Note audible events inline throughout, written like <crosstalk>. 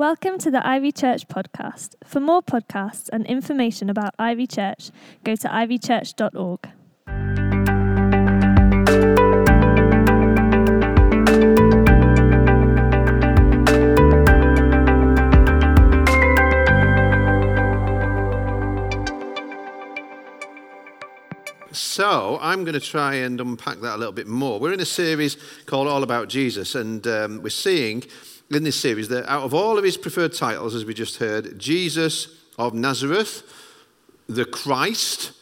Welcome to the Ivy Church podcast. For more podcasts and information about Ivy Church, go to ivychurch.org. So, I'm going to try and unpack that a little bit more. We're in a series called All About Jesus, and um, we're seeing in this series that out of all of his preferred titles, as we just heard, Jesus of Nazareth, the Christ,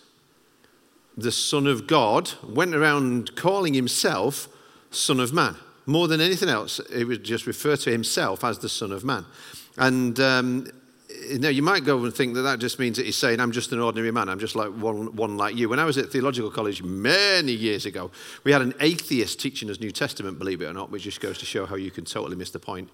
the Son of God, went around calling himself Son of Man. More than anything else, he would just refer to himself as the Son of Man. And um, know, you might go and think that that just means that he's saying, I'm just an ordinary man. I'm just like one, one like you. When I was at theological college many years ago, we had an atheist teaching us New Testament, believe it or not, which just goes to show how you can totally miss the point.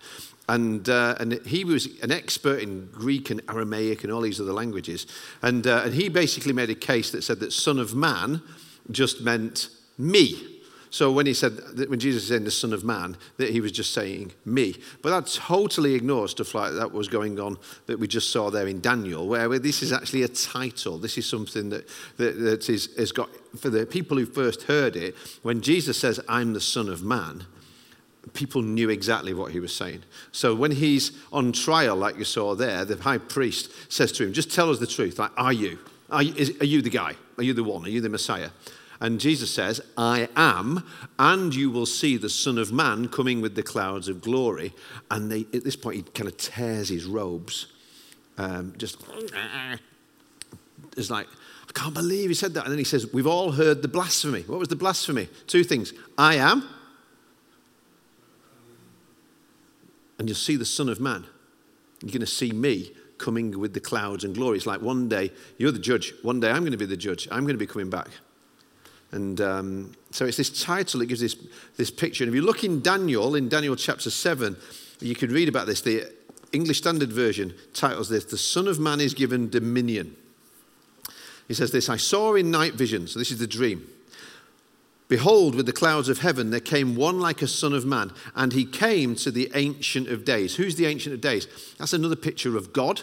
And, uh, and he was an expert in Greek and Aramaic and all these other languages. And, uh, and he basically made a case that said that Son of Man just meant me. So when he said, when Jesus said the Son of Man, that he was just saying me. But that totally ignores stuff like that was going on that we just saw there in Daniel, where this is actually a title. This is something that, that, that is, has got, for the people who first heard it, when Jesus says, I'm the Son of Man, people knew exactly what he was saying. So when he's on trial, like you saw there, the high priest says to him, just tell us the truth. Like, are you? Are you, is, are you the guy? Are you the one? Are you the Messiah? And Jesus says, I am, and you will see the Son of Man coming with the clouds of glory. And they, at this point, he kind of tears his robes. Um, just, it's like, I can't believe he said that. And then he says, We've all heard the blasphemy. What was the blasphemy? Two things I am, and you'll see the Son of Man. You're going to see me coming with the clouds and glory. It's like one day you're the judge, one day I'm going to be the judge, I'm going to be coming back. And um, so it's this title that gives this, this picture. And if you look in Daniel, in Daniel chapter 7, you could read about this. The English Standard Version titles this The Son of Man is given dominion. He says this I saw in night vision, so this is the dream. Behold, with the clouds of heaven, there came one like a son of man, and he came to the Ancient of Days. Who's the Ancient of Days? That's another picture of God.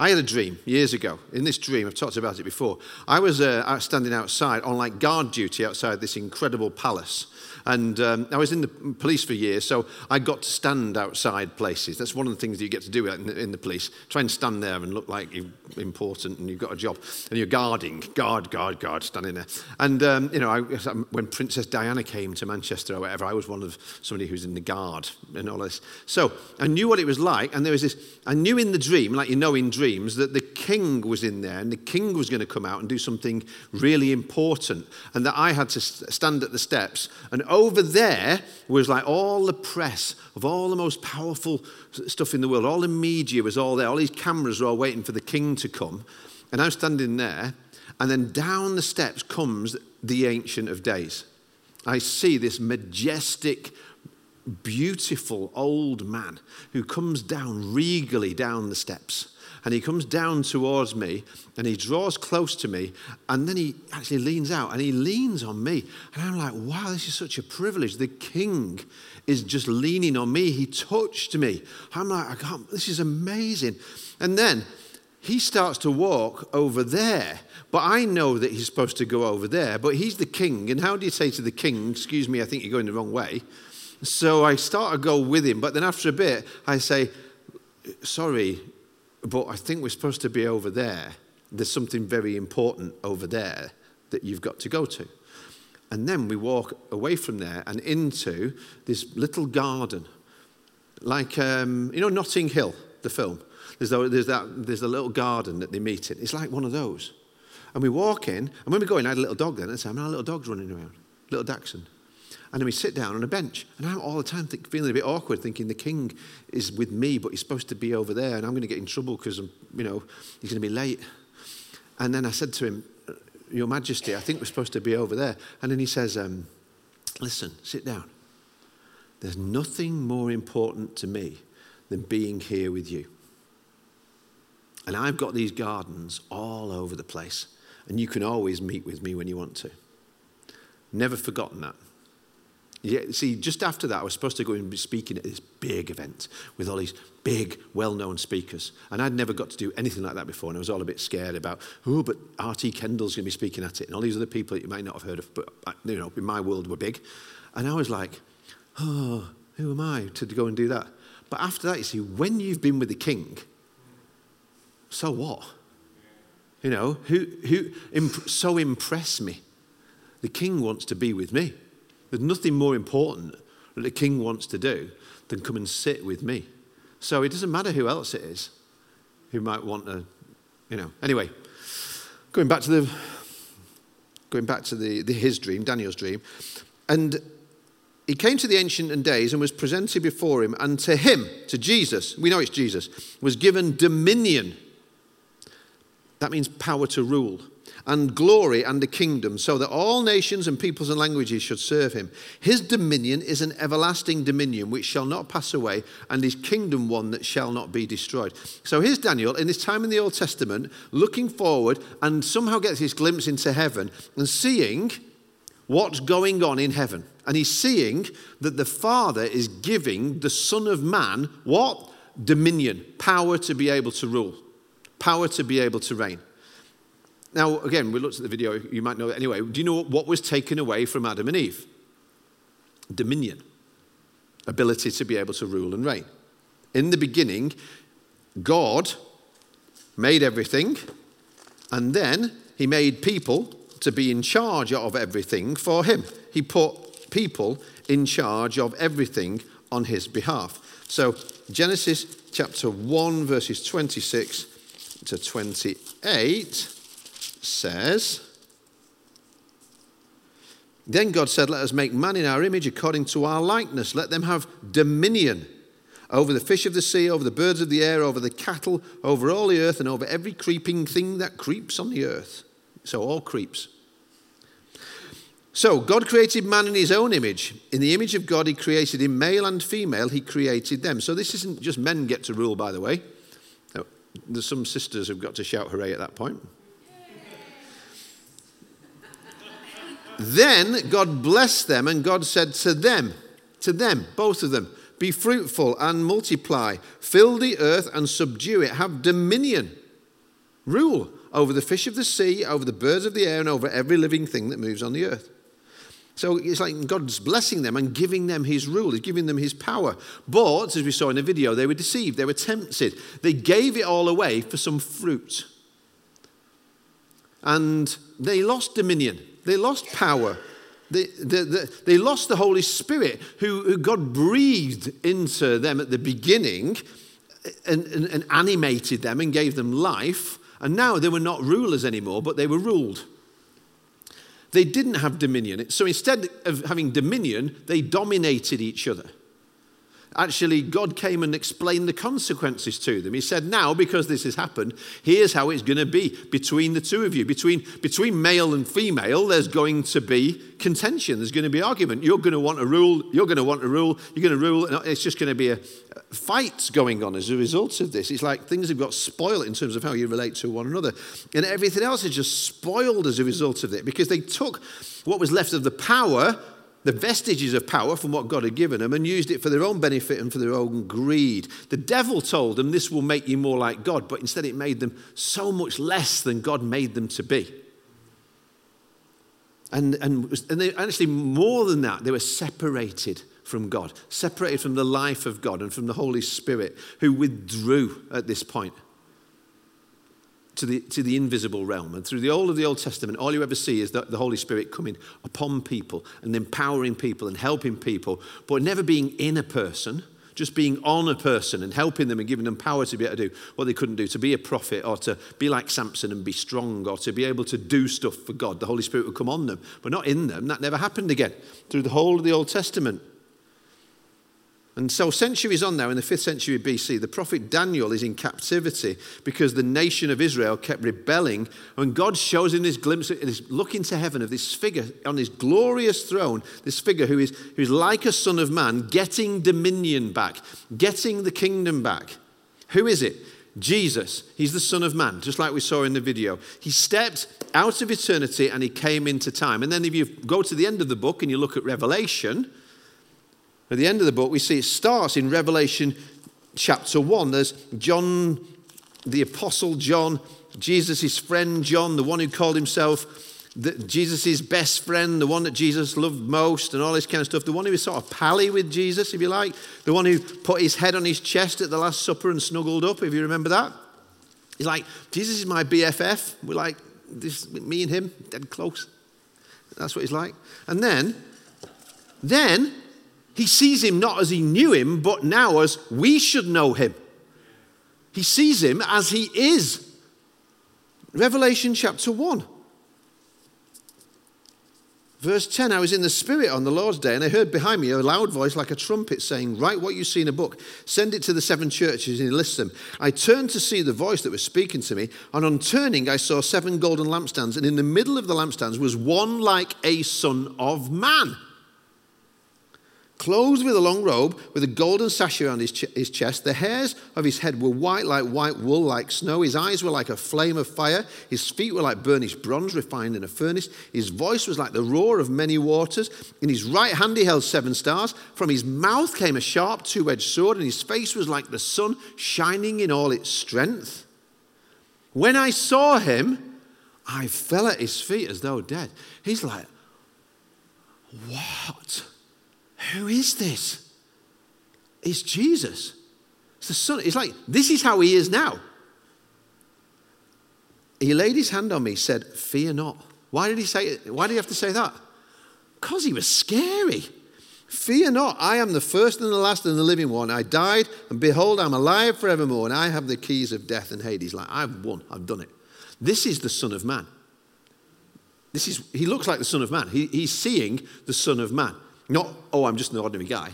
I had a dream years ago. In this dream, I've talked about it before. I was uh, standing outside on like guard duty outside this incredible palace. And um, I was in the police for years, so I got to stand outside places. That's one of the things that you get to do in the, in the police. Try and stand there and look like you're important and you've got a job. And you're guarding, guard, guard, guard, standing there. And, um, you know, I, when Princess Diana came to Manchester or whatever, I was one of somebody who's in the guard and all this. So I knew what it was like. And there was this, I knew in the dream, like you know in dreams, that the king was in there and the king was going to come out and do something really important. And that I had to stand at the steps and over there was like all the press of all the most powerful stuff in the world. All the media was all there. All these cameras were all waiting for the king to come. And I'm standing there. And then down the steps comes the Ancient of Days. I see this majestic, beautiful old man who comes down regally down the steps and he comes down towards me and he draws close to me and then he actually leans out and he leans on me. And i'm like wow this is such a privilege. The king is just leaning on me. He touched me. I'm like i can't this is amazing. And then he starts to walk over there but i know that he's supposed to go over there but he's the king. And how do you say to the king excuse me i think you're going the wrong way? So i start to go with him but then after a bit i say sorry but I think we're supposed to be over there. There's something very important over there that you've got to go to. And then we walk away from there and into this little garden, like, um, you know, Notting Hill, the film. There's, there's, that, there's a little garden that they meet in. It's like one of those. And we walk in, and when we go in, I had a little dog then. And I said, our little dog's running around, little Dachshund. And then we sit down on a bench. And I'm all the time think, feeling a bit awkward, thinking the king is with me, but he's supposed to be over there. And I'm going to get in trouble because, you know, he's going to be late. And then I said to him, Your Majesty, I think we're supposed to be over there. And then he says, um, Listen, sit down. There's nothing more important to me than being here with you. And I've got these gardens all over the place. And you can always meet with me when you want to. Never forgotten that. Yeah, see, just after that, I was supposed to go and be speaking at this big event with all these big, well known speakers. And I'd never got to do anything like that before. And I was all a bit scared about, oh, but R.T. Kendall's going to be speaking at it. And all these other people that you might not have heard of, but, uh, you know, in my world were big. And I was like, oh, who am I to go and do that? But after that, you see, when you've been with the king, so what? You know, who, who imp- so impress me? The king wants to be with me. There's nothing more important that the king wants to do than come and sit with me. So it doesn't matter who else it is who might want to, you know. Anyway, going back to the going back to the, the his dream, Daniel's dream, and he came to the ancient and days and was presented before him, and to him, to Jesus, we know it's Jesus, was given dominion. That means power to rule and glory and a kingdom, so that all nations and peoples and languages should serve him. His dominion is an everlasting dominion which shall not pass away, and his kingdom one that shall not be destroyed. So here's Daniel in his time in the Old Testament, looking forward and somehow gets his glimpse into heaven and seeing what's going on in heaven. And he's seeing that the Father is giving the Son of Man what? Dominion, power to be able to rule, power to be able to reign. Now, again, we looked at the video, you might know it anyway. Do you know what was taken away from Adam and Eve? Dominion, ability to be able to rule and reign. In the beginning, God made everything, and then he made people to be in charge of everything for him. He put people in charge of everything on his behalf. So, Genesis chapter 1, verses 26 to 28 says, Then God said, Let us make man in our image according to our likeness. Let them have dominion over the fish of the sea, over the birds of the air, over the cattle, over all the earth, and over every creeping thing that creeps on the earth. So, all creeps. So, God created man in his own image. In the image of God, he created him, male and female, he created them. So, this isn't just men get to rule, by the way. There's some sisters who've got to shout hooray at that point. Then God blessed them, and God said to them, to them, both of them, be fruitful and multiply, fill the earth and subdue it, have dominion, rule over the fish of the sea, over the birds of the air, and over every living thing that moves on the earth. So it's like God's blessing them and giving them his rule, he's giving them his power. But, as we saw in the video, they were deceived, they were tempted. They gave it all away for some fruit. And they lost dominion. They lost power. They, they, they, they lost the Holy Spirit, who, who, God breathed into them at the beginning and, and, and animated them and gave them life. And now they were not rulers anymore, but they were ruled. They didn't have dominion. So instead of having dominion, they dominated each other actually, God came and explained the consequences to them. He said, Now, because this has happened, here's how it's going to be between the two of you. Between, between male and female, there's going to be contention, there's going to be argument. You're going to want to rule, you're going to want to rule, you're going to rule. It's just going to be a fight going on as a result of this. It's like things have got spoiled in terms of how you relate to one another. And everything else is just spoiled as a result of it because they took what was left of the power the vestiges of power from what God had given them and used it for their own benefit and for their own greed. The devil told them this will make you more like God, but instead it made them so much less than God made them to be. And, and, and they, actually, more than that, they were separated from God, separated from the life of God and from the Holy Spirit, who withdrew at this point to the, to the invisible realm. And through the whole of the Old Testament, all you ever see is the, the Holy Spirit coming upon people and empowering people and helping people, but never being in a person, just being on a person and helping them and giving them power to be able to do what they couldn't do, to be a prophet or to be like Samson and be strong or to be able to do stuff for God. The Holy Spirit would come on them, but not in them. That never happened again through the whole of the Old Testament. And so, centuries on now, in the 5th century BC, the prophet Daniel is in captivity because the nation of Israel kept rebelling. And God shows him this glimpse, this look into heaven of this figure on his glorious throne, this figure who is, who is like a son of man, getting dominion back, getting the kingdom back. Who is it? Jesus. He's the Son of Man, just like we saw in the video. He stepped out of eternity and he came into time. And then, if you go to the end of the book and you look at Revelation, At the end of the book, we see it starts in Revelation chapter 1. There's John, the Apostle John, Jesus' friend John, the one who called himself Jesus' best friend, the one that Jesus loved most, and all this kind of stuff, the one who was sort of pally with Jesus, if you like, the one who put his head on his chest at the Last Supper and snuggled up, if you remember that. He's like, Jesus is my BFF. We're like, this, me and him, dead close. That's what he's like. And then, then he sees him not as he knew him, but now as we should know him. He sees him as he is. Revelation chapter 1. Verse 10 I was in the Spirit on the Lord's day, and I heard behind me a loud voice like a trumpet saying, Write what you see in a book, send it to the seven churches, and enlist them. I turned to see the voice that was speaking to me, and on turning, I saw seven golden lampstands, and in the middle of the lampstands was one like a son of man clothed with a long robe, with a golden sash around his, ch- his chest. The hairs of his head were white like white wool, like snow. His eyes were like a flame of fire. His feet were like burnished bronze refined in a furnace. His voice was like the roar of many waters. In his right hand he held seven stars. From his mouth came a sharp two edged sword, and his face was like the sun shining in all its strength. When I saw him, I fell at his feet as though dead. He's like, What? Who is this? It's Jesus. It's the Son. It's like, this is how he is now. He laid his hand on me, said, Fear not. Why did he say it? Why did he have to say that? Because he was scary. Fear not, I am the first and the last and the living one. I died, and behold, I'm alive forevermore, and I have the keys of death and Hades. Like, I've won, I've done it. This is the Son of Man. This is, he looks like the Son of Man. He, he's seeing the Son of Man. Not, oh, I'm just an ordinary guy.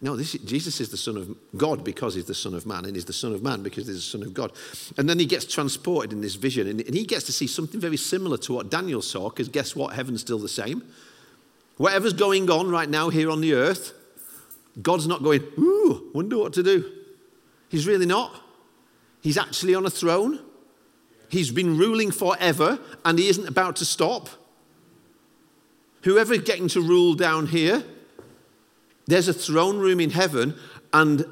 No, this, Jesus is the Son of God because he's the Son of Man, and he's the Son of Man because he's the Son of God. And then he gets transported in this vision, and, and he gets to see something very similar to what Daniel saw, because guess what? Heaven's still the same. Whatever's going on right now here on the earth, God's not going, ooh, wonder what to do. He's really not. He's actually on a throne. He's been ruling forever, and he isn't about to stop. Whoever's getting to rule down here, there's a throne room in heaven, and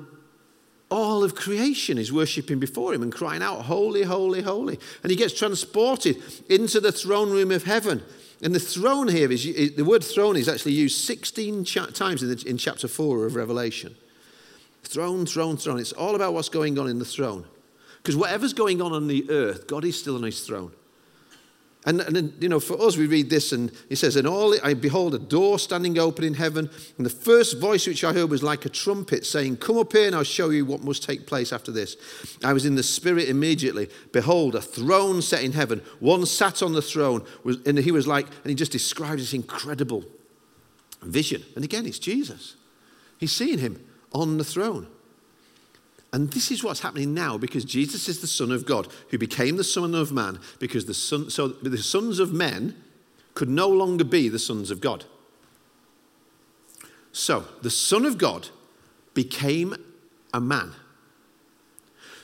all of creation is worshipping before him and crying out, Holy, holy, holy. And he gets transported into the throne room of heaven. And the throne here is the word throne is actually used 16 times in, the, in chapter 4 of Revelation. Throne, throne, throne. It's all about what's going on in the throne. Because whatever's going on on the earth, God is still on his throne. And, and, you know, for us, we read this, and he says, And all I behold a door standing open in heaven, and the first voice which I heard was like a trumpet, saying, Come up here, and I'll show you what must take place after this. I was in the spirit immediately. Behold, a throne set in heaven. One sat on the throne, and he was like, and he just described this incredible vision. And again, it's Jesus. He's seeing him on the throne. And this is what's happening now because Jesus is the Son of God who became the Son of Man because the son, so the sons of men could no longer be the sons of God. So the Son of God became a man.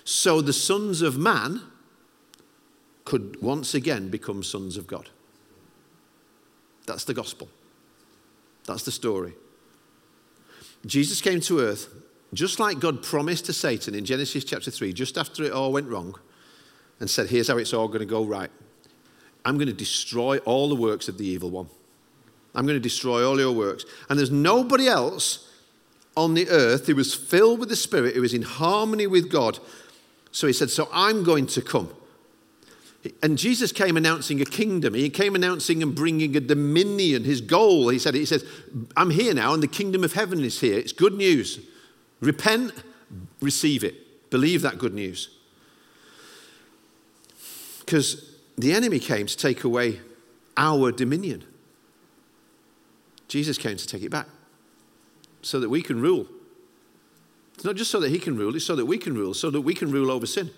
So the sons of man could once again become sons of God. That's the gospel. That's the story. Jesus came to earth just like God promised to Satan in Genesis chapter 3, just after it all went wrong, and said, Here's how it's all going to go right. I'm going to destroy all the works of the evil one. I'm going to destroy all your works. And there's nobody else on the earth who was filled with the Spirit, who was in harmony with God. So he said, So I'm going to come. And Jesus came announcing a kingdom. He came announcing and bringing a dominion. His goal, he said, he says, I'm here now and the kingdom of heaven is here. It's good news. Repent, receive it. Believe that good news. Because the enemy came to take away our dominion. Jesus came to take it back so that we can rule. It's not just so that he can rule, it's so that we can rule, so that we can rule over sin.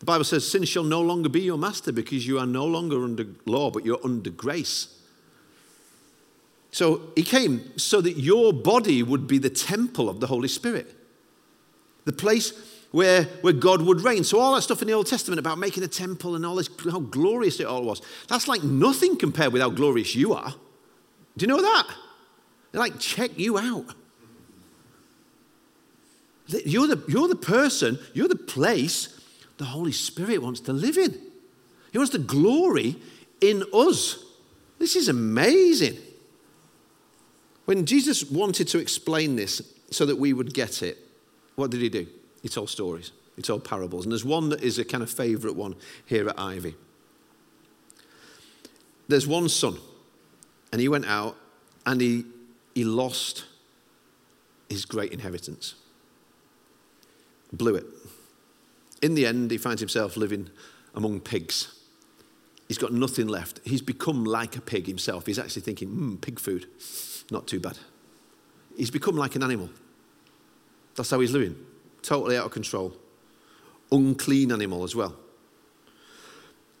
The Bible says, Sin shall no longer be your master because you are no longer under law, but you're under grace. So he came so that your body would be the temple of the Holy Spirit, the place where, where God would reign. So, all that stuff in the Old Testament about making a temple and all this, how glorious it all was, that's like nothing compared with how glorious you are. Do you know that? They're like check you out. You're the, you're the person, you're the place the Holy Spirit wants to live in. He wants to glory in us. This is amazing. When Jesus wanted to explain this so that we would get it, what did he do? He told stories, he told parables. And there's one that is a kind of favorite one here at Ivy. There's one son, and he went out and he, he lost his great inheritance, blew it. In the end, he finds himself living among pigs. He's got nothing left. He's become like a pig himself. He's actually thinking, hmm, pig food, not too bad. He's become like an animal. That's how he's living, totally out of control. Unclean animal as well.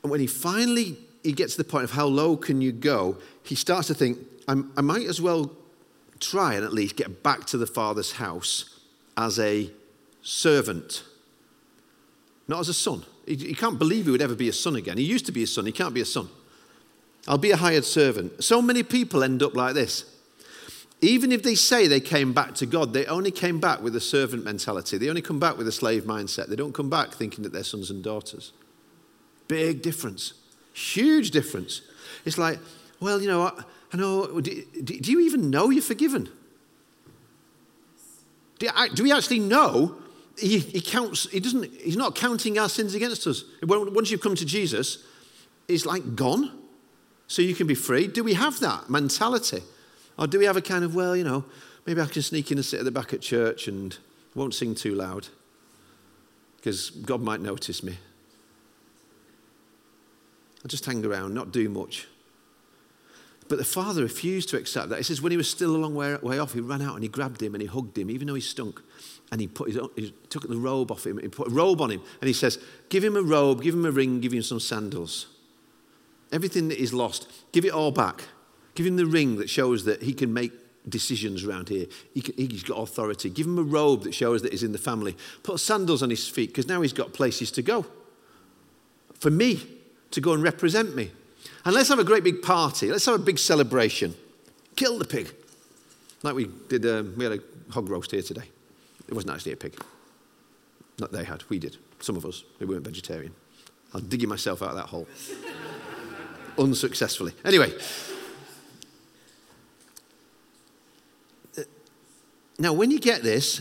And when he finally he gets to the point of how low can you go, he starts to think, i might as well try and at least get back to the father's house as a servant, not as a son. He, he can't believe he would ever be a son again. He used to be a son, he can't be a son. I'll be a hired servant. So many people end up like this. Even if they say they came back to God, they only came back with a servant mentality. They only come back with a slave mindset. They don't come back thinking that they're sons and daughters. Big difference. Huge difference. It's like, well, you know, I, I know, do, do, you even know you're forgiven? Do, do we actually know he, he, counts, he doesn't, he's not counting our sins against us. Once you've come to Jesus, it's like gone. So you can be free. Do we have that mentality? Or do we have a kind of, well, you know, maybe I can sneak in and sit at the back at church and won't sing too loud because God might notice me. I'll just hang around, not do much. But the father refused to accept that. He says, when he was still a long way, way off, he ran out and he grabbed him and he hugged him, even though he stunk. And he, put his, he took the robe off him, he put a robe on him, and he says, Give him a robe, give him a ring, give him some sandals. Everything that he's lost, give it all back. Give him the ring that shows that he can make decisions around here. He he's got authority. Give him a robe that shows that he's in the family. Put sandals on his feet because now he's got places to go. For me, to go and represent me. And let's have a great big party. Let's have a big celebration. Kill the pig. Like we did, um, we had a hog roast here today. It wasn't actually a pig. Not they had, we did. Some of us who weren't vegetarian. I'm digging myself out of that hole. <laughs> Unsuccessfully. Anyway. Now, when you get this,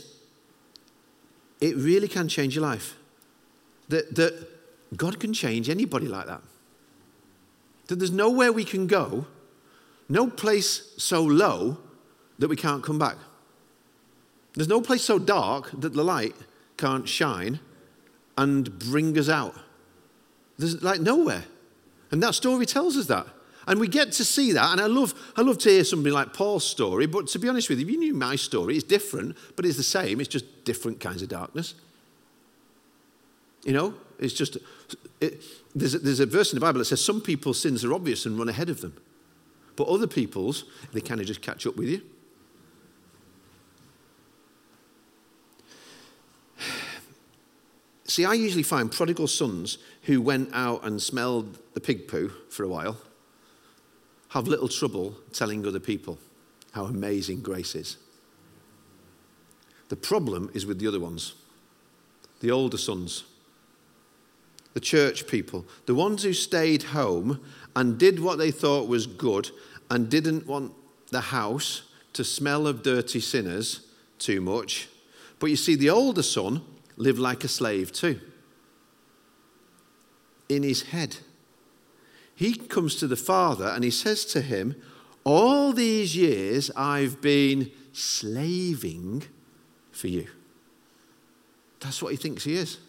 it really can change your life. That, that God can change anybody like that. That there's nowhere we can go, no place so low that we can't come back. There's no place so dark that the light can't shine and bring us out. There's like nowhere. And that story tells us that. And we get to see that. And I love, I love to hear somebody like Paul's story. But to be honest with you, if you knew my story, it's different, but it's the same. It's just different kinds of darkness. You know, it's just, it, there's, a, there's a verse in the Bible that says some people's sins are obvious and run ahead of them. But other people's, they kind of just catch up with you. <sighs> See, I usually find prodigal sons who went out and smelled the pig poo for a while have little trouble telling other people how amazing grace is. The problem is with the other ones, the older sons the church people, the ones who stayed home and did what they thought was good and didn't want the house to smell of dirty sinners too much. But you see, the older son lived like a slave too. In his head, he comes to the father and he says to him, All these years I've been slaving for you. That's what he thinks he is.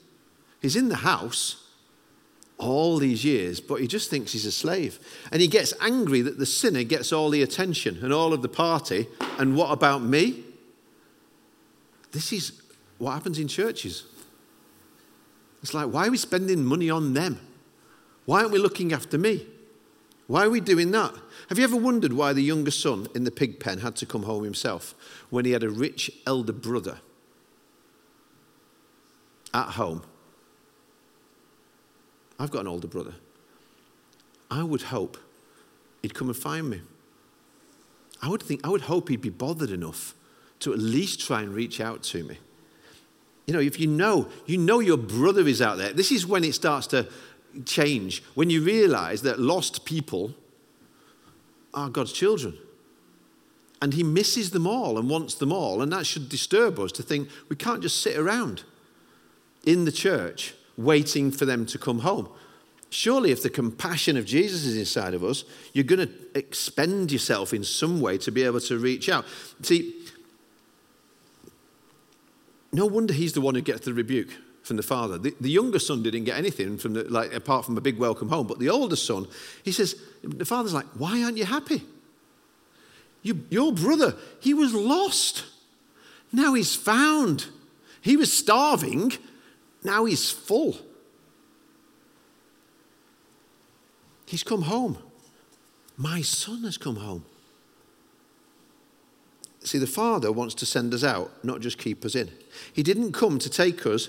He's in the house, all these years, but he just thinks he's a slave. And he gets angry that the sinner gets all the attention and all of the party. And what about me? This is what happens in churches. It's like, why are we spending money on them? Why aren't we looking after me? Why are we doing that? Have you ever wondered why the younger son in the pig pen had to come home himself when he had a rich elder brother at home I've got an older brother. I would hope he'd come and find me. I would think, I would hope he'd be bothered enough to at least try and reach out to me. You know, if you know, you know your brother is out there. This is when it starts to change, when you realize that lost people are God's children. And he misses them all and wants them all. And that should disturb us to think we can't just sit around in the church waiting for them to come home. Surely, if the compassion of Jesus is inside of us, you're going to expend yourself in some way to be able to reach out. See, no wonder he's the one who gets the rebuke from the father. The, the younger son didn't get anything from the, like, apart from a big welcome home, but the older son, he says, the father's like, Why aren't you happy? You, your brother, he was lost. Now he's found. He was starving. Now he's full. He's come home. My son has come home. See, the Father wants to send us out, not just keep us in. He didn't come to take us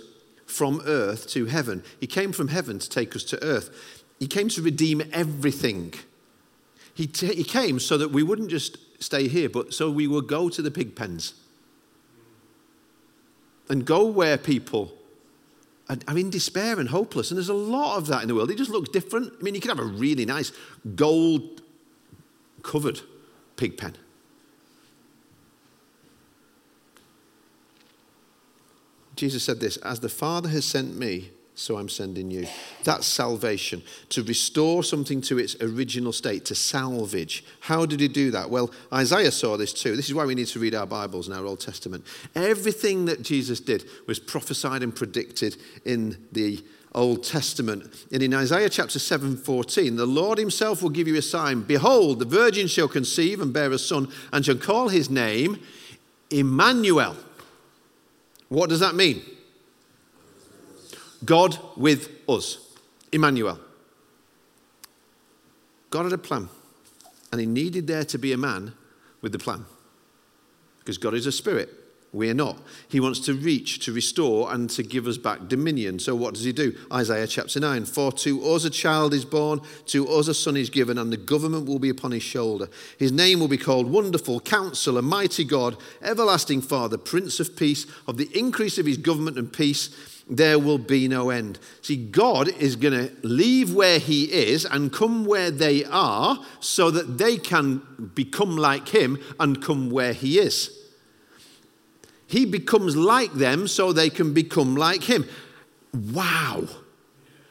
from earth to heaven, He came from heaven to take us to earth. He came to redeem everything. He, t- he came so that we wouldn't just stay here, but so we would go to the pig pens and go where people are in despair and hopeless. And there's a lot of that in the world. It just looks different. I mean, you can have a really nice gold covered pig pen. Jesus said this As the Father has sent me, so I'm sending you. That's salvation, to restore something to its original state, to salvage. How did he do that? Well, Isaiah saw this too. This is why we need to read our Bibles and our Old Testament. Everything that Jesus did was prophesied and predicted in the Old Testament. And in Isaiah chapter 7 14, the Lord himself will give you a sign. Behold, the virgin shall conceive and bear a son, and shall call his name Emmanuel. What does that mean? God with us. Emmanuel. God had a plan, and He needed there to be a man with the plan. Because God is a spirit. We are not. He wants to reach, to restore, and to give us back dominion. So, what does he do? Isaiah chapter 9 For to us a child is born, to us a son is given, and the government will be upon his shoulder. His name will be called Wonderful, Counselor, Mighty God, Everlasting Father, Prince of Peace. Of the increase of his government and peace, there will be no end. See, God is going to leave where He is and come where they are so that they can become like Him and come where He is. He becomes like them so they can become like Him. Wow.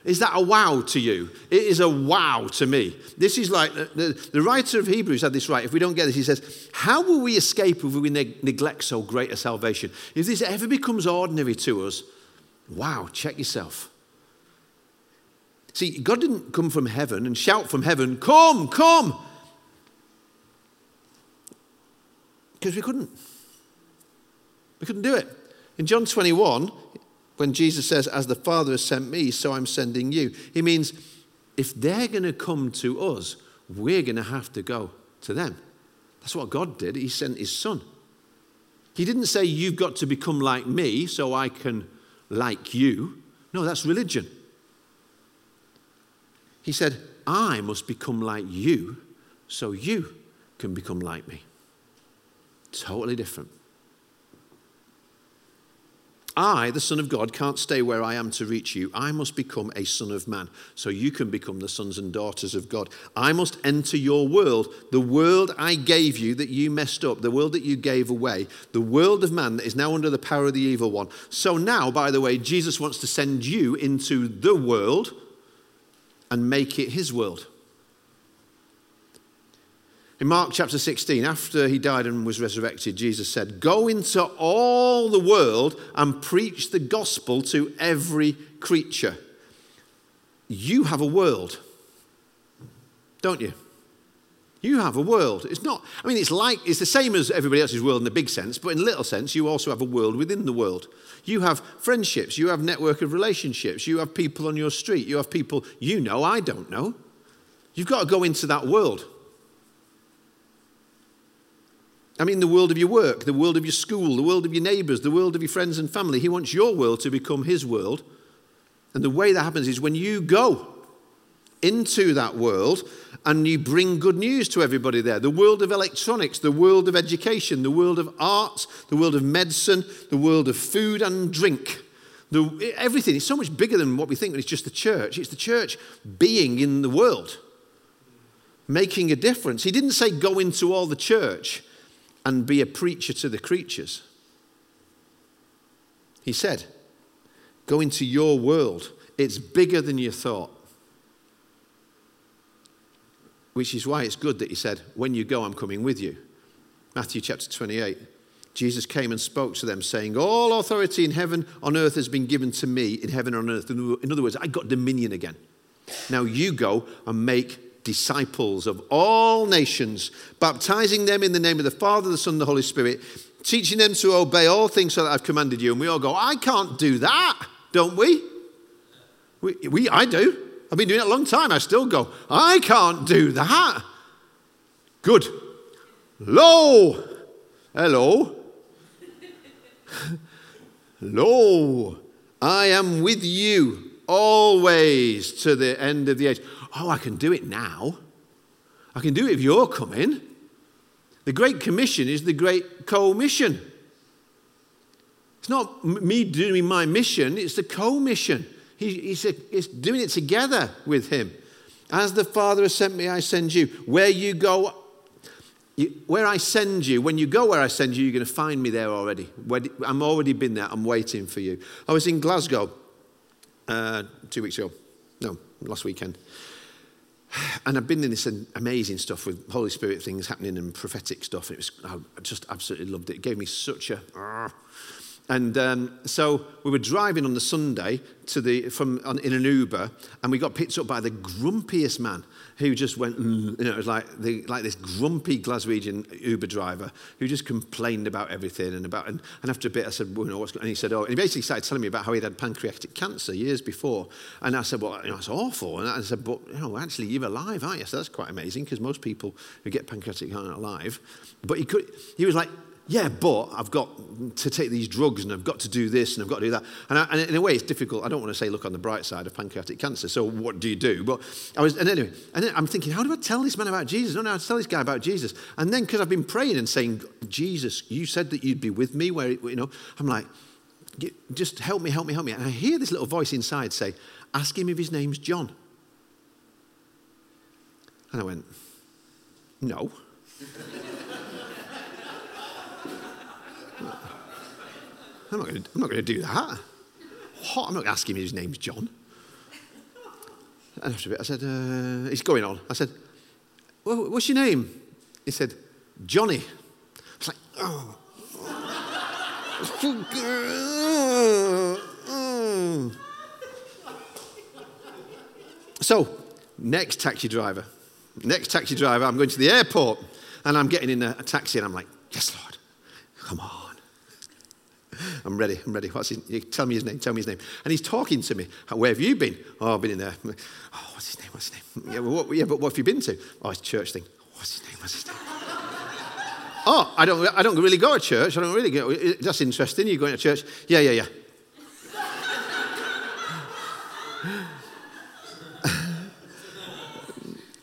Is that a wow to you? It is a wow to me. This is like the, the, writer of Hebrews had this right. If we don't get this, he says, How will we escape if we neglect so great a salvation? If this ever becomes ordinary to us, Wow, check yourself. See, God didn't come from heaven and shout from heaven, Come, come! Because we couldn't. We couldn't do it. In John 21, when Jesus says, As the Father has sent me, so I'm sending you, he means if they're going to come to us, we're going to have to go to them. That's what God did. He sent his son. He didn't say, You've got to become like me so I can like you. No, that's religion. He said, I must become like you so you can become like me. Totally different. I, the Son of God, can't stay where I am to reach you. I must become a Son of Man so you can become the sons and daughters of God. I must enter your world, the world I gave you that you messed up, the world that you gave away, the world of man that is now under the power of the evil one. So now, by the way, Jesus wants to send you into the world and make it his world. In Mark chapter 16, after he died and was resurrected, Jesus said, Go into all the world and preach the gospel to every creature. You have a world, don't you? You have a world. It's not, I mean, it's like, it's the same as everybody else's world in the big sense, but in little sense, you also have a world within the world. You have friendships, you have network of relationships, you have people on your street, you have people you know, I don't know. You've got to go into that world. I mean, the world of your work, the world of your school, the world of your neighbors, the world of your friends and family. He wants your world to become his world. And the way that happens is when you go into that world and you bring good news to everybody there. The world of electronics, the world of education, the world of arts, the world of medicine, the world of food and drink. The, everything is so much bigger than what we think it's just the church. It's the church being in the world, making a difference. He didn't say go into all the church and be a preacher to the creatures. He said, go into your world. It's bigger than you thought. Which is why it's good that he said, When you go, I'm coming with you. Matthew chapter 28. Jesus came and spoke to them, saying, All authority in heaven, on earth has been given to me, in heaven and on earth. In other words, I got dominion again. Now you go and make disciples of all nations, baptizing them in the name of the Father, the Son, and the Holy Spirit, teaching them to obey all things so that I've commanded you. And we all go, I can't do that, don't we? We, we I do. I've been doing it a long time. I still go, I can't do that. Good. Lo. Hello. <laughs> Lo. I am with you always to the end of the age. Oh, I can do it now. I can do it if you're coming. The Great Commission is the Great Commission. It's not me doing my mission, it's the co-mission. He, he's, he's doing it together with him. As the Father has sent me, I send you. Where you go, you, where I send you, when you go where I send you, you're going to find me there already. I'm already been there. I'm waiting for you. I was in Glasgow uh, two weeks ago. No, last weekend. And I've been in this amazing stuff with Holy Spirit things happening and prophetic stuff. It was, I just absolutely loved it. It gave me such a. And um, so we were driving on the Sunday to the, from, on, in an Uber, and we got picked up by the grumpiest man who just went, mm, you know, it was like, the, like this grumpy Glaswegian Uber driver who just complained about everything. And, about, and, and after a bit, I said, well, you know, what's And he said, oh, and he basically started telling me about how he'd had pancreatic cancer years before. And I said, well, you know, it's awful. And I said, but, you know, actually, you're alive, aren't you? So that's quite amazing because most people who get pancreatic cancer aren't alive. But he could, he was like, yeah, but I've got to take these drugs and I've got to do this and I've got to do that. And, I, and, in a way, it's difficult. I don't want to say look on the bright side of pancreatic cancer. So what do you do? But I was, and anyway, and I'm thinking, how do I tell this man about Jesus? I don't know how to tell this guy about Jesus. And then because I've been praying and saying, Jesus, you said that you'd be with me, where you know, I'm like, just help me, help me, help me. And I hear this little voice inside say, ask him if his name's John. And I went, no. <laughs> I'm not going to, do that. What? I'm not asking him his name's John. And after a bit, I said, uh, he's going on. I said, well, what's your name? He said, Johnny. I was like, oh. <laughs> so, next taxi driver. Next taxi driver, I'm going to the airport and I'm getting in a, a taxi and I'm like, yes, Lord, come on. I'm ready. I'm ready. What's his, tell me his name. Tell me his name. And he's talking to me. Where have you been? Oh, I've been in there. Oh, what's his name? What's his name? Yeah, well, what, yeah, but what have you been to? Oh, it's church thing. What's his name? What's his name? oh, I don't, I don't really go to church. I don't really go. That's interesting. You're going to church? Yeah, yeah, yeah.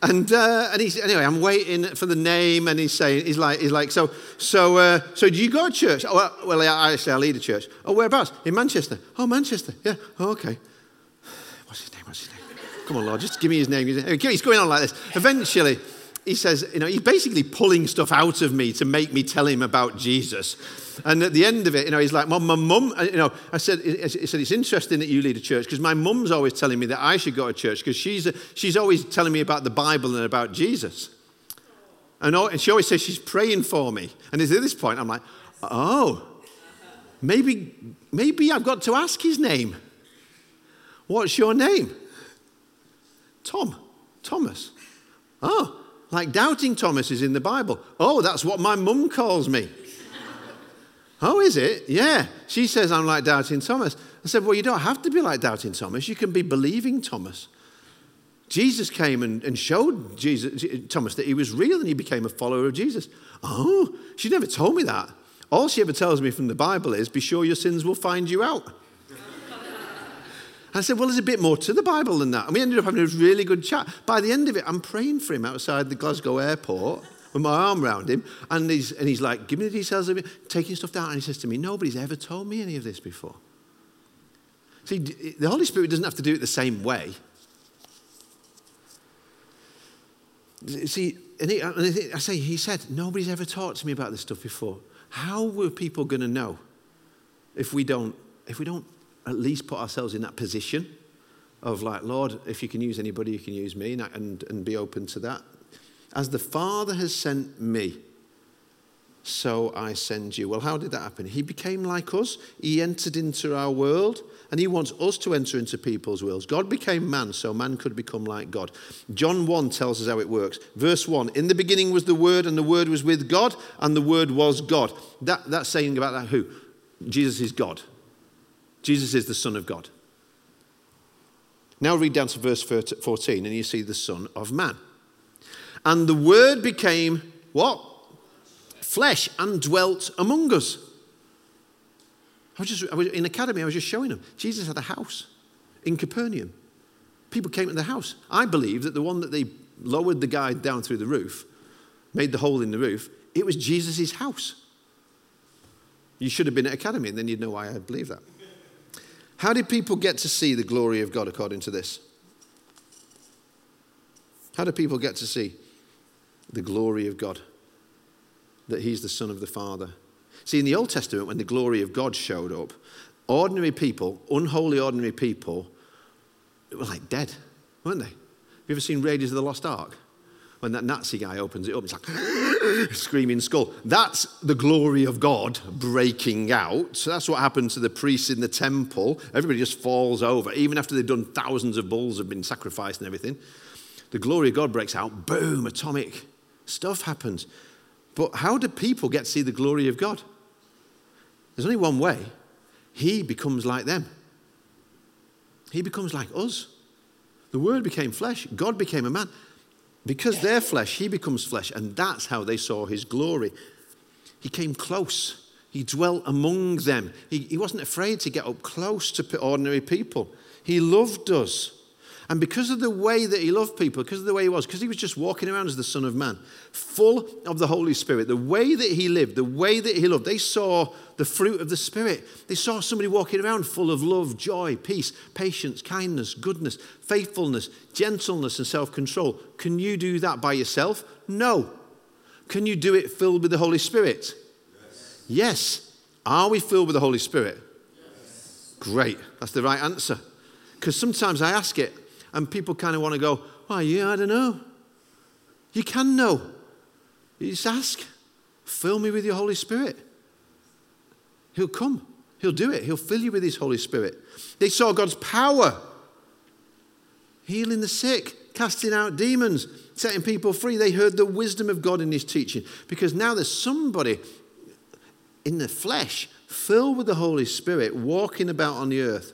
And, uh, and he's, anyway, I'm waiting for the name, and he's saying, he's like, he's like so, so, uh, so do you go to church? Oh, well, I, actually, I lead a church. Oh, whereabouts? In Manchester. Oh, Manchester. Yeah. Oh, okay. What's his name? What's his name? Come on, Lord, just give me his name. He's going on like this. Eventually, he says, you know, he's basically pulling stuff out of me to make me tell him about Jesus. And at the end of it, you know, he's like, Mum, my mum, uh, you know, I said, he said, it's interesting that you lead a church because my mum's always telling me that I should go to church because she's, she's always telling me about the Bible and about Jesus. And, and she always says she's praying for me. And at this point, I'm like, oh, maybe, maybe I've got to ask his name. What's your name? Tom. Thomas. Oh, like doubting Thomas is in the Bible. Oh, that's what my mum calls me. oh, is it? Yeah. She says I'm like doubting Thomas. I said, Well, you don't have to be like doubting Thomas. You can be believing Thomas. Jesus came and, and showed Jesus, Thomas that he was real and he became a follower of Jesus. Oh, she never told me that. All she ever tells me from the Bible is, Be sure your sins will find you out. I said, Well, there's a bit more to the Bible than that. And we ended up having a really good chat. By the end of it, I'm praying for him outside the Glasgow airport with my arm around him. And he's, and he's like, Give me the details of it, taking stuff down. And he says to me, Nobody's ever told me any of this before. See, the Holy Spirit doesn't have to do it the same way. See, and, he, and I say, he said, nobody's ever talked to me about this stuff before. How were people going to know if we don't, if we don't at least put ourselves in that position of like, Lord, if you can use anybody, you can use me, and, and, and be open to that. As the Father has sent me, so I send you. Well, how did that happen? He became like us. He entered into our world, and he wants us to enter into people's worlds. God became man, so man could become like God. John 1 tells us how it works. Verse 1 In the beginning was the Word, and the Word was with God, and the Word was God. That, that's saying about that who? Jesus is God. Jesus is the Son of God. Now read down to verse 14 and you see the Son of Man. And the Word became what? Flesh and dwelt among us. I was just I was in academy, I was just showing them. Jesus had a house in Capernaum. People came to the house. I believe that the one that they lowered the guy down through the roof, made the hole in the roof, it was Jesus' house. You should have been at academy, and then you'd know why I believe that. How did people get to see the glory of God according to this? How do people get to see the glory of God? That He's the Son of the Father. See, in the Old Testament, when the glory of God showed up, ordinary people, unholy ordinary people, were like dead, weren't they? Have you ever seen Raiders of the Lost Ark? when that Nazi guy opens it up, it's like <laughs> screaming skull. That's the glory of God breaking out. So that's what happened to the priests in the temple. Everybody just falls over, even after they've done thousands of bulls have been sacrificed and everything. The glory of God breaks out. Boom, atomic stuff happens. But how do people get to see the glory of God? There's only one way. He becomes like them. He becomes like us. The Word became flesh. God became a man. Because they're flesh, he becomes flesh, and that's how they saw his glory. He came close. He dwelt among them. He, he wasn't afraid to get up close to ordinary people. He loved us. And because of the way that he loved people, because of the way he was, because he was just walking around as the Son of Man, full of the Holy Spirit, the way that he lived, the way that he loved, they saw the fruit of the Spirit. They saw somebody walking around full of love, joy, peace, patience, kindness, goodness, faithfulness, gentleness, and self control. Can you do that by yourself? No. Can you do it filled with the Holy Spirit? Yes. yes. Are we filled with the Holy Spirit? Yes. Great. That's the right answer. Because sometimes I ask it, and people kind of want to go, "Why, yeah, I don't know. You can know. You just ask, fill me with your Holy Spirit. He'll come. He'll do it. He'll fill you with his Holy Spirit. They saw God's power healing the sick, casting out demons, setting people free. They heard the wisdom of God in his teaching because now there's somebody in the flesh filled with the Holy Spirit walking about on the earth.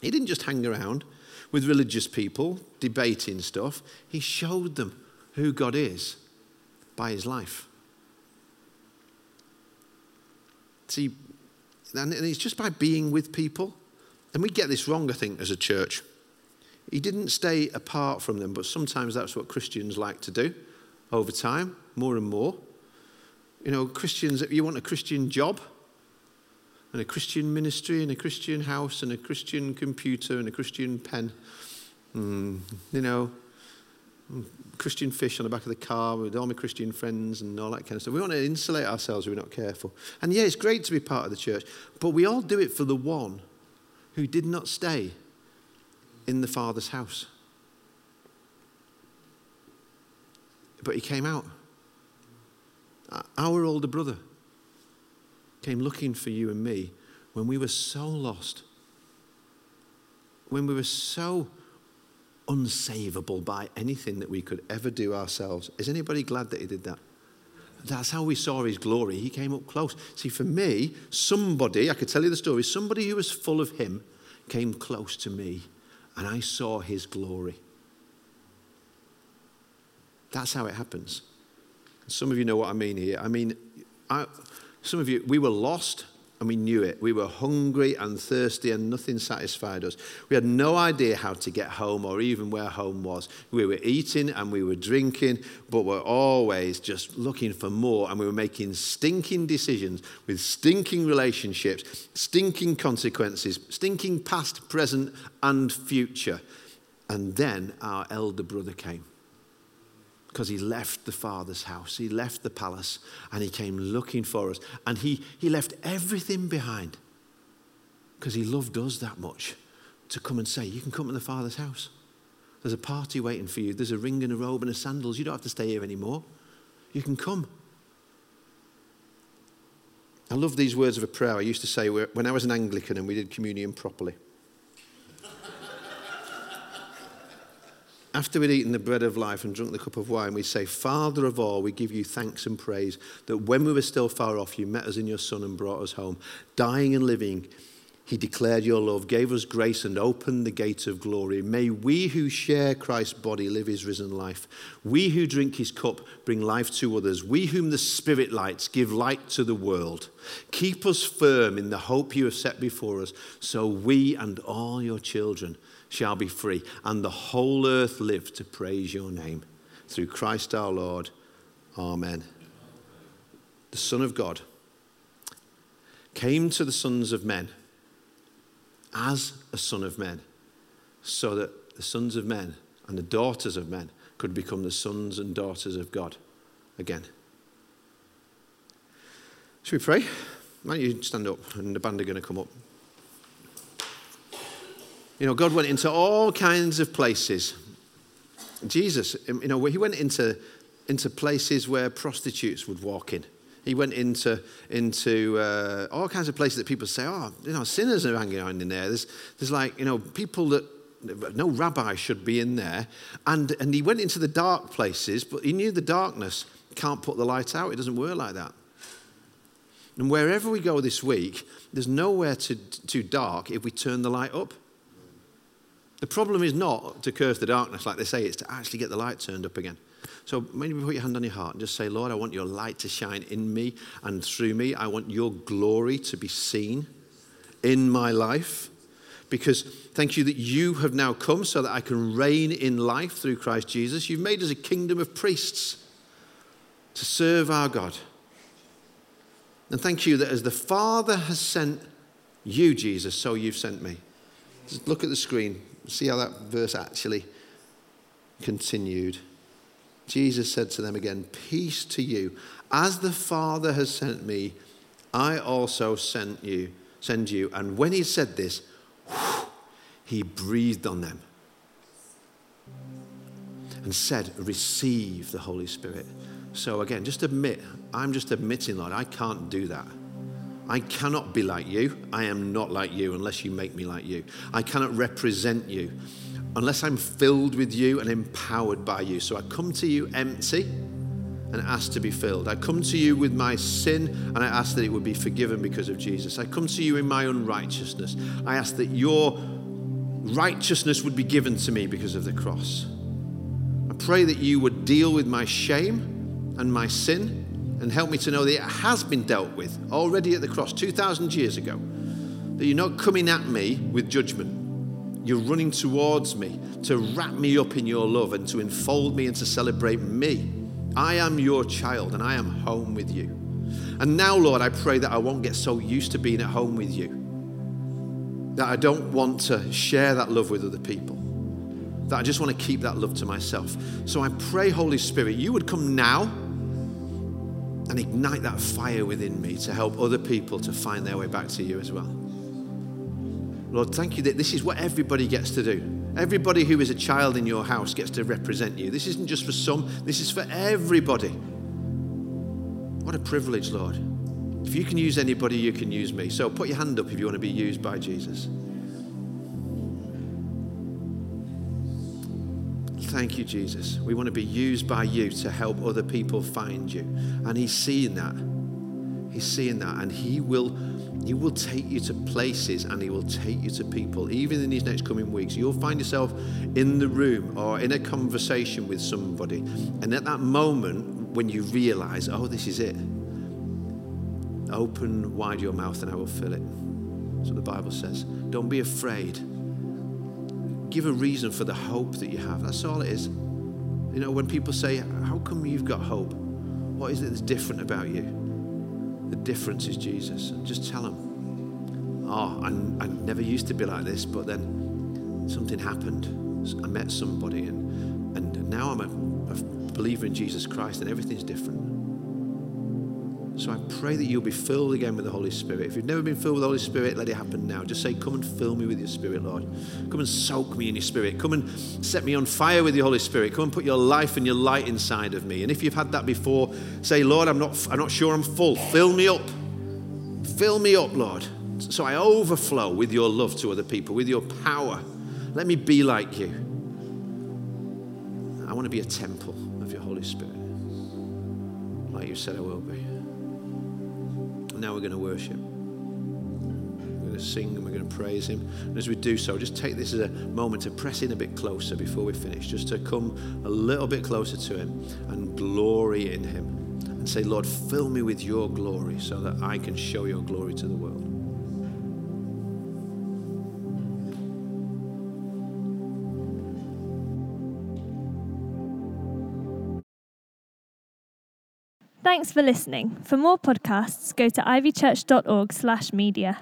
He didn't just hang around, with religious people debating stuff, he showed them who God is by his life. See, and it's just by being with people. And we get this wrong, I think, as a church. He didn't stay apart from them, but sometimes that's what Christians like to do over time, more and more. You know, Christians, if you want a Christian job, and a Christian ministry and a Christian house and a Christian computer and a Christian pen. Mm, you know, Christian fish on the back of the car with all my Christian friends and all that kind of stuff. We want to insulate ourselves if we're not careful. And yeah, it's great to be part of the church, but we all do it for the one who did not stay in the Father's house. But he came out. Our older brother came looking for you and me when we were so lost, when we were so unsavable by anything that we could ever do ourselves. Is anybody glad that he did that? That's how we saw his glory. He came up close. See, for me, somebody, I could tell you the story, somebody who was full of him came close to me and I saw his glory. That's how it happens. Some of you know what I mean here. I mean, I, some of you, we were lost and we knew it. We were hungry and thirsty, and nothing satisfied us. We had no idea how to get home or even where home was. We were eating and we were drinking, but we're always just looking for more, and we were making stinking decisions with stinking relationships, stinking consequences, stinking past, present, and future. And then our elder brother came because he left the father's house, he left the palace, and he came looking for us. And he, he left everything behind because he loved us that much to come and say, You can come to the father's house. There's a party waiting for you. There's a ring and a robe and a sandals. You don't have to stay here anymore. You can come. I love these words of a prayer I used to say when I was an Anglican and we did communion properly. After we'd eaten the bread of life and drunk the cup of wine, we'd say, Father of all, we give you thanks and praise that when we were still far off, you met us in your Son and brought us home. Dying and living, he declared your love, gave us grace, and opened the gate of glory. May we who share Christ's body live his risen life. We who drink his cup bring life to others. We whom the Spirit lights give light to the world. Keep us firm in the hope you have set before us, so we and all your children shall be free, and the whole earth live to praise your name. Through Christ our Lord. Amen. The Son of God came to the sons of men as a son of men, so that the sons of men and the daughters of men could become the sons and daughters of God again. Should we pray? Why don't you stand up and the band are going to come up? You know, God went into all kinds of places. Jesus, you know, he went into, into places where prostitutes would walk in. He went into, into uh, all kinds of places that people say, oh, you know, sinners are hanging around in there. There's, there's like, you know, people that no rabbi should be in there. And, and he went into the dark places, but he knew the darkness can't put the light out. It doesn't work like that. And wherever we go this week, there's nowhere to, too dark if we turn the light up. The problem is not to curse the darkness, like they say, it's to actually get the light turned up again. So maybe put your hand on your heart and just say, Lord, I want your light to shine in me and through me. I want your glory to be seen in my life. Because thank you that you have now come so that I can reign in life through Christ Jesus. You've made us a kingdom of priests to serve our God. And thank you that as the Father has sent you, Jesus, so you've sent me. Just look at the screen. See how that verse actually continued. Jesus said to them again, Peace to you. As the Father has sent me, I also sent you, send you. And when he said this, he breathed on them and said, Receive the Holy Spirit. So again, just admit, I'm just admitting, Lord, I can't do that. I cannot be like you. I am not like you unless you make me like you. I cannot represent you unless I'm filled with you and empowered by you. So I come to you empty and ask to be filled. I come to you with my sin and I ask that it would be forgiven because of Jesus. I come to you in my unrighteousness. I ask that your righteousness would be given to me because of the cross. I pray that you would deal with my shame and my sin and help me to know that it has been dealt with already at the cross 2,000 years ago. That you're not coming at me with judgment. You're running towards me to wrap me up in your love and to enfold me and to celebrate me. I am your child and I am home with you. And now, Lord, I pray that I won't get so used to being at home with you that I don't want to share that love with other people, that I just want to keep that love to myself. So I pray, Holy Spirit, you would come now and ignite that fire within me to help other people to find their way back to you as well. Lord, thank you that this is what everybody gets to do. Everybody who is a child in your house gets to represent you. This isn't just for some, this is for everybody. What a privilege, Lord. If you can use anybody, you can use me. So put your hand up if you want to be used by Jesus. Thank you, Jesus. We want to be used by you to help other people find you. And He's seeing that. He's seeing that. And He will. He will take you to places and he will take you to people. Even in these next coming weeks, you'll find yourself in the room or in a conversation with somebody. And at that moment, when you realize, oh, this is it, Open wide your mouth and I will fill it. So the Bible says. Don't be afraid. Give a reason for the hope that you have. That's all it is. You know, when people say, How come you've got hope? What is it that's different about you? The difference is Jesus. And just tell them, Oh, I, I never used to be like this, but then something happened. I met somebody, and, and now I'm a, a believer in Jesus Christ, and everything's different. So I pray that you'll be filled again with the Holy Spirit. If you've never been filled with the Holy Spirit, let it happen now. Just say, Come and fill me with your Spirit, Lord. Come and soak me in your Spirit. Come and set me on fire with your Holy Spirit. Come and put your life and your light inside of me. And if you've had that before, say, Lord, I'm not, I'm not sure I'm full. Fill me up. Fill me up, Lord. So I overflow with your love to other people, with your power. Let me be like you. I want to be a temple of your Holy Spirit, like you said I will be now we're going to worship. We're going to sing and we're going to praise Him. And as we do so, just take this as a moment to press in a bit closer before we finish, just to come a little bit closer to Him and glory in Him. And say, Lord, fill me with your glory so that I can show your glory to the world. Thanks for listening. For more podcasts, go to ivychurch.org/media.